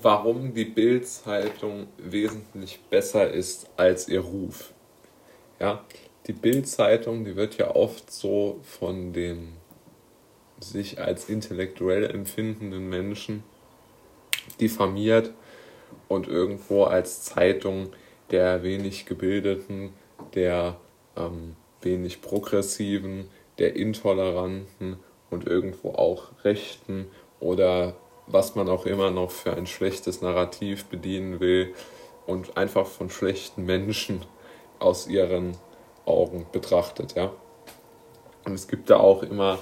warum die Bild-Zeitung wesentlich besser ist als ihr Ruf. Ja, die Bild-Zeitung, die wird ja oft so von den sich als intellektuell empfindenden Menschen diffamiert und irgendwo als Zeitung der wenig gebildeten, der ähm, wenig progressiven, der intoleranten und irgendwo auch rechten oder was man auch immer noch für ein schlechtes Narrativ bedienen will und einfach von schlechten Menschen aus ihren Augen betrachtet, ja. Und es gibt da auch immer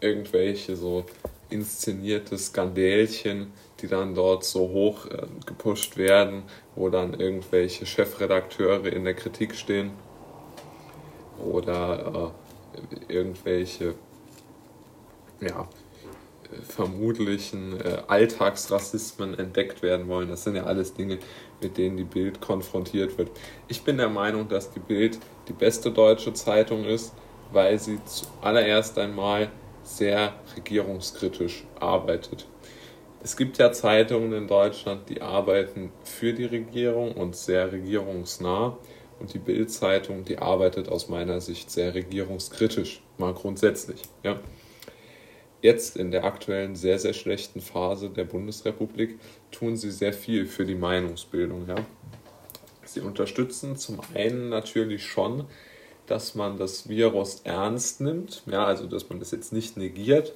irgendwelche so inszenierte Skandälchen, die dann dort so hoch äh, gepusht werden, wo dann irgendwelche Chefredakteure in der Kritik stehen oder äh, irgendwelche ja, vermutlichen äh, Alltagsrassismen entdeckt werden wollen. Das sind ja alles Dinge, mit denen die Bild konfrontiert wird. Ich bin der Meinung, dass die Bild die beste deutsche Zeitung ist, weil sie zuallererst einmal sehr regierungskritisch arbeitet. Es gibt ja Zeitungen in Deutschland, die arbeiten für die Regierung und sehr regierungsnah. Und die Bild-Zeitung, die arbeitet aus meiner Sicht sehr regierungskritisch, mal grundsätzlich. Ja jetzt in der aktuellen sehr, sehr schlechten Phase der Bundesrepublik tun sie sehr viel für die Meinungsbildung. Ja? Sie unterstützen zum einen natürlich schon, dass man das Virus ernst nimmt, ja, also dass man das jetzt nicht negiert,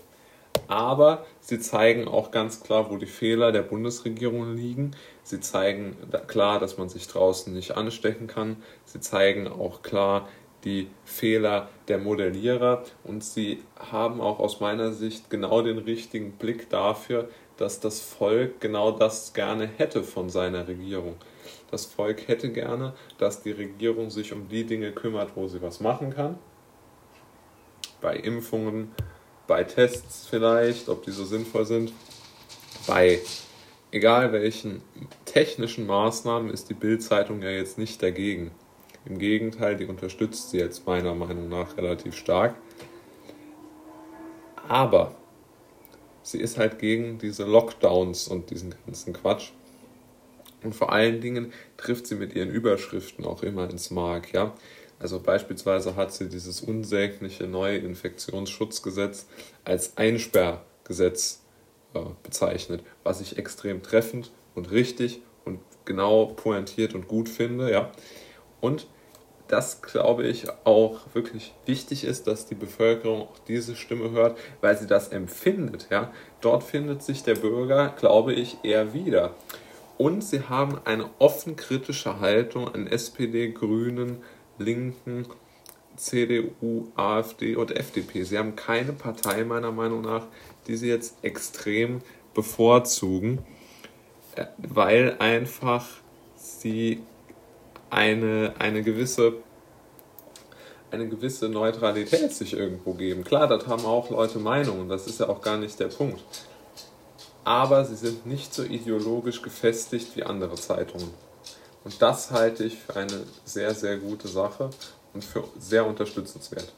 aber sie zeigen auch ganz klar, wo die Fehler der Bundesregierung liegen. Sie zeigen klar, dass man sich draußen nicht anstecken kann. Sie zeigen auch klar, die Fehler der Modellierer und sie haben auch aus meiner Sicht genau den richtigen Blick dafür, dass das Volk genau das gerne hätte von seiner Regierung. Das Volk hätte gerne, dass die Regierung sich um die Dinge kümmert, wo sie was machen kann. Bei Impfungen, bei Tests vielleicht, ob die so sinnvoll sind. Bei egal welchen technischen Maßnahmen ist die Bildzeitung ja jetzt nicht dagegen. Im Gegenteil, die unterstützt sie jetzt meiner Meinung nach relativ stark. Aber sie ist halt gegen diese Lockdowns und diesen ganzen Quatsch. Und vor allen Dingen trifft sie mit ihren Überschriften auch immer ins Mark, ja. Also beispielsweise hat sie dieses unsägliche neue Infektionsschutzgesetz als Einsperrgesetz äh, bezeichnet, was ich extrem treffend und richtig und genau pointiert und gut finde, ja. Und das, glaube ich, auch wirklich wichtig ist, dass die Bevölkerung auch diese Stimme hört, weil sie das empfindet. Ja? Dort findet sich der Bürger, glaube ich, eher wieder. Und sie haben eine offen kritische Haltung an SPD, Grünen, Linken, CDU, AfD und FDP. Sie haben keine Partei meiner Meinung nach, die sie jetzt extrem bevorzugen, äh, weil einfach sie eine, eine gewisse eine gewisse Neutralität sich irgendwo geben. Klar, das haben auch Leute Meinungen, das ist ja auch gar nicht der Punkt. Aber sie sind nicht so ideologisch gefestigt wie andere Zeitungen. Und das halte ich für eine sehr, sehr gute Sache und für sehr unterstützenswert.